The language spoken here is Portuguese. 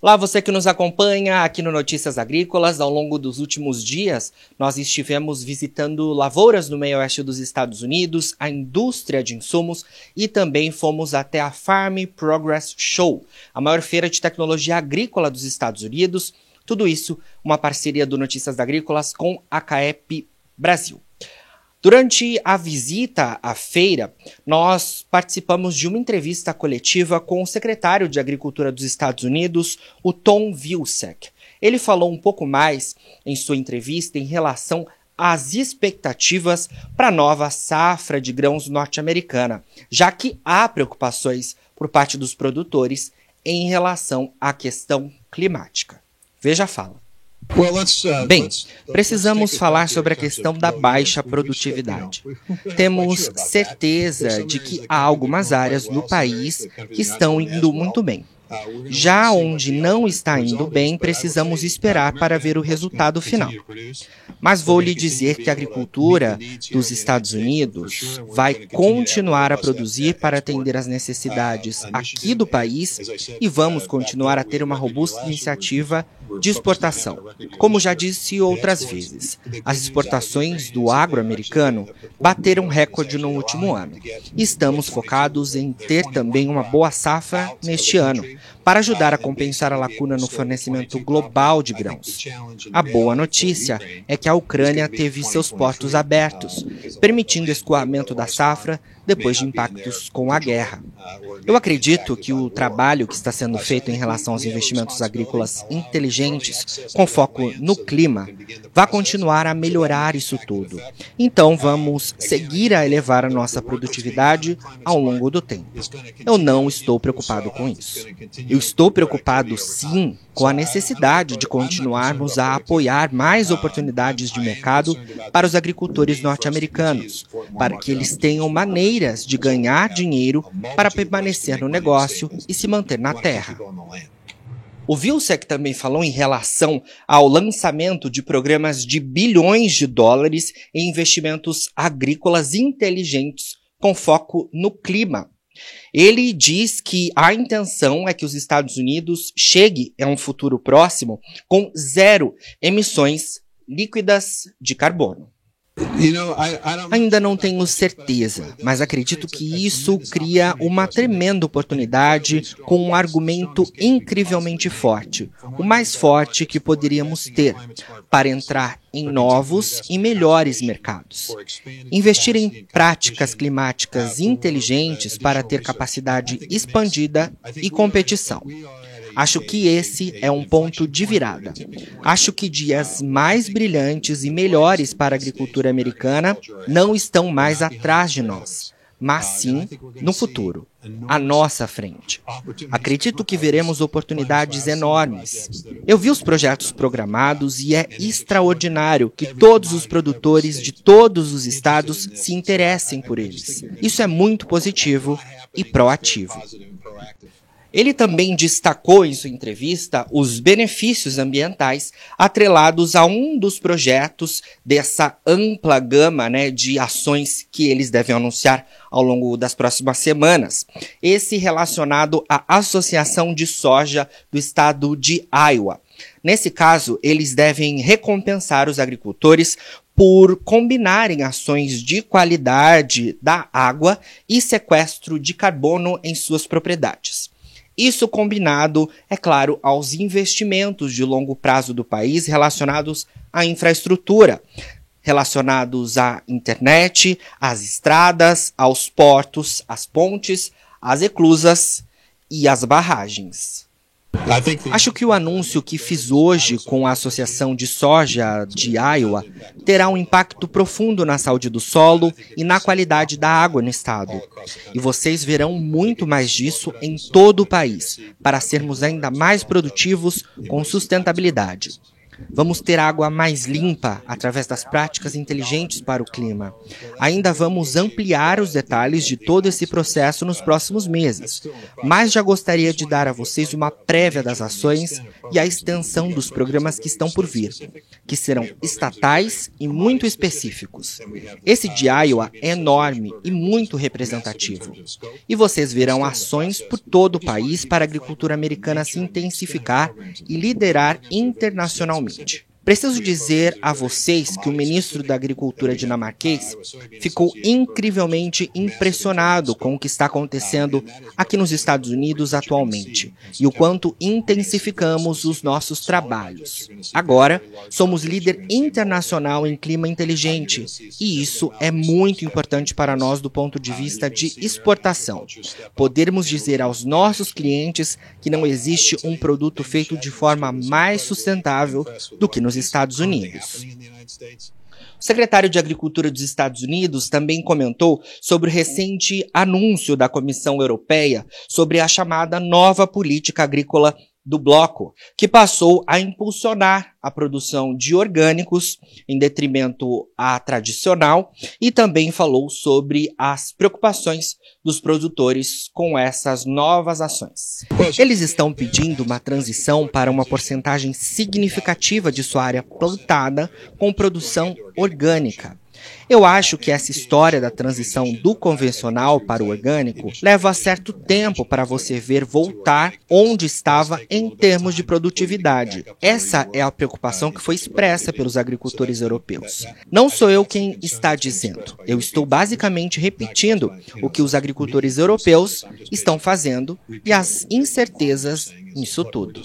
Olá, você que nos acompanha aqui no Notícias Agrícolas. Ao longo dos últimos dias, nós estivemos visitando lavouras no meio oeste dos Estados Unidos, a indústria de insumos e também fomos até a Farm Progress Show, a maior feira de tecnologia agrícola dos Estados Unidos. Tudo isso uma parceria do Notícias Agrícolas com a CAEP Brasil. Durante a visita à feira, nós participamos de uma entrevista coletiva com o secretário de Agricultura dos Estados Unidos, o Tom Vilsack. Ele falou um pouco mais em sua entrevista em relação às expectativas para a nova safra de grãos norte-americana, já que há preocupações por parte dos produtores em relação à questão climática. Veja a fala. Uh, Bem, precisamos falar sobre a questão da baixa produtividade. Temos certeza de que há algumas áreas no país que estão indo muito bem. Já onde não está indo bem, precisamos esperar para ver o resultado final. Mas vou lhe dizer que a agricultura dos Estados Unidos vai continuar a produzir para atender às necessidades aqui do país e vamos continuar a ter uma robusta iniciativa de exportação. Como já disse outras vezes, as exportações do agro americano bateram recorde no último ano. Estamos focados em ter também uma boa safra neste ano, para ajudar a compensar a lacuna no fornecimento global de grãos. A boa notícia é que a Ucrânia teve seus portos abertos, permitindo escoamento da safra depois de impactos com a guerra. Eu acredito que o trabalho que está sendo feito em relação aos investimentos agrícolas inteligentes, com foco no clima, vai continuar a melhorar isso tudo. Então vamos seguir a elevar a nossa produtividade ao longo do tempo. Eu não estou preocupado com isso. Eu estou preocupado, sim, com a necessidade de continuarmos a apoiar mais oportunidades de mercado para os agricultores norte-americanos, para que eles tenham maneiras de ganhar dinheiro para permanecer no negócio e se manter na terra. O Vilsec também falou em relação ao lançamento de programas de bilhões de dólares em investimentos agrícolas inteligentes com foco no clima ele diz que a intenção é que os Estados Unidos chegue a um futuro próximo com zero emissões líquidas de carbono. Ainda não tenho certeza, mas acredito que isso cria uma tremenda oportunidade com um argumento incrivelmente forte, o mais forte que poderíamos ter, para entrar em novos e melhores mercados. Investir em práticas climáticas inteligentes para ter capacidade expandida e competição. Acho que esse é um ponto de virada. Acho que dias mais brilhantes e melhores para a agricultura americana não estão mais atrás de nós, mas sim no futuro, à nossa frente. Acredito que veremos oportunidades enormes. Eu vi os projetos programados e é extraordinário que todos os produtores de todos os estados se interessem por eles. Isso é muito positivo e proativo. Ele também destacou em sua entrevista os benefícios ambientais atrelados a um dos projetos dessa ampla gama né, de ações que eles devem anunciar ao longo das próximas semanas. Esse relacionado à Associação de Soja do Estado de Iowa. Nesse caso, eles devem recompensar os agricultores por combinarem ações de qualidade da água e sequestro de carbono em suas propriedades. Isso combinado, é claro, aos investimentos de longo prazo do país relacionados à infraestrutura, relacionados à internet, às estradas, aos portos, às pontes, às eclusas e às barragens. Acho que o anúncio que fiz hoje com a Associação de Soja de Iowa terá um impacto profundo na saúde do solo e na qualidade da água no estado. E vocês verão muito mais disso em todo o país, para sermos ainda mais produtivos com sustentabilidade. Vamos ter água mais limpa através das práticas inteligentes para o clima. Ainda vamos ampliar os detalhes de todo esse processo nos próximos meses, mas já gostaria de dar a vocês uma prévia das ações e a extensão dos programas que estão por vir, que serão estatais e muito específicos. Esse de Iowa é enorme e muito representativo. E vocês verão ações por todo o país para a agricultura americana se intensificar e liderar internacionalmente. language. Preciso dizer a vocês que o ministro da Agricultura dinamarquês ficou incrivelmente impressionado com o que está acontecendo aqui nos Estados Unidos atualmente e o quanto intensificamos os nossos trabalhos. Agora, somos líder internacional em clima inteligente e isso é muito importante para nós do ponto de vista de exportação. Podermos dizer aos nossos clientes que não existe um produto feito de forma mais sustentável do que nos Estados Unidos. O secretário de Agricultura dos Estados Unidos também comentou sobre o recente anúncio da Comissão Europeia sobre a chamada nova política agrícola do bloco, que passou a impulsionar a produção de orgânicos em detrimento à tradicional e também falou sobre as preocupações dos produtores com essas novas ações. Eles estão pedindo uma transição para uma porcentagem significativa de sua área plantada com produção orgânica. Eu acho que essa história da transição do convencional para o orgânico leva certo tempo para você ver voltar onde estava em termos de produtividade. Essa é a preocupação que foi expressa pelos agricultores europeus. Não sou eu quem está dizendo. Eu estou basicamente repetindo o que os agricultores europeus estão fazendo e as incertezas nisso tudo.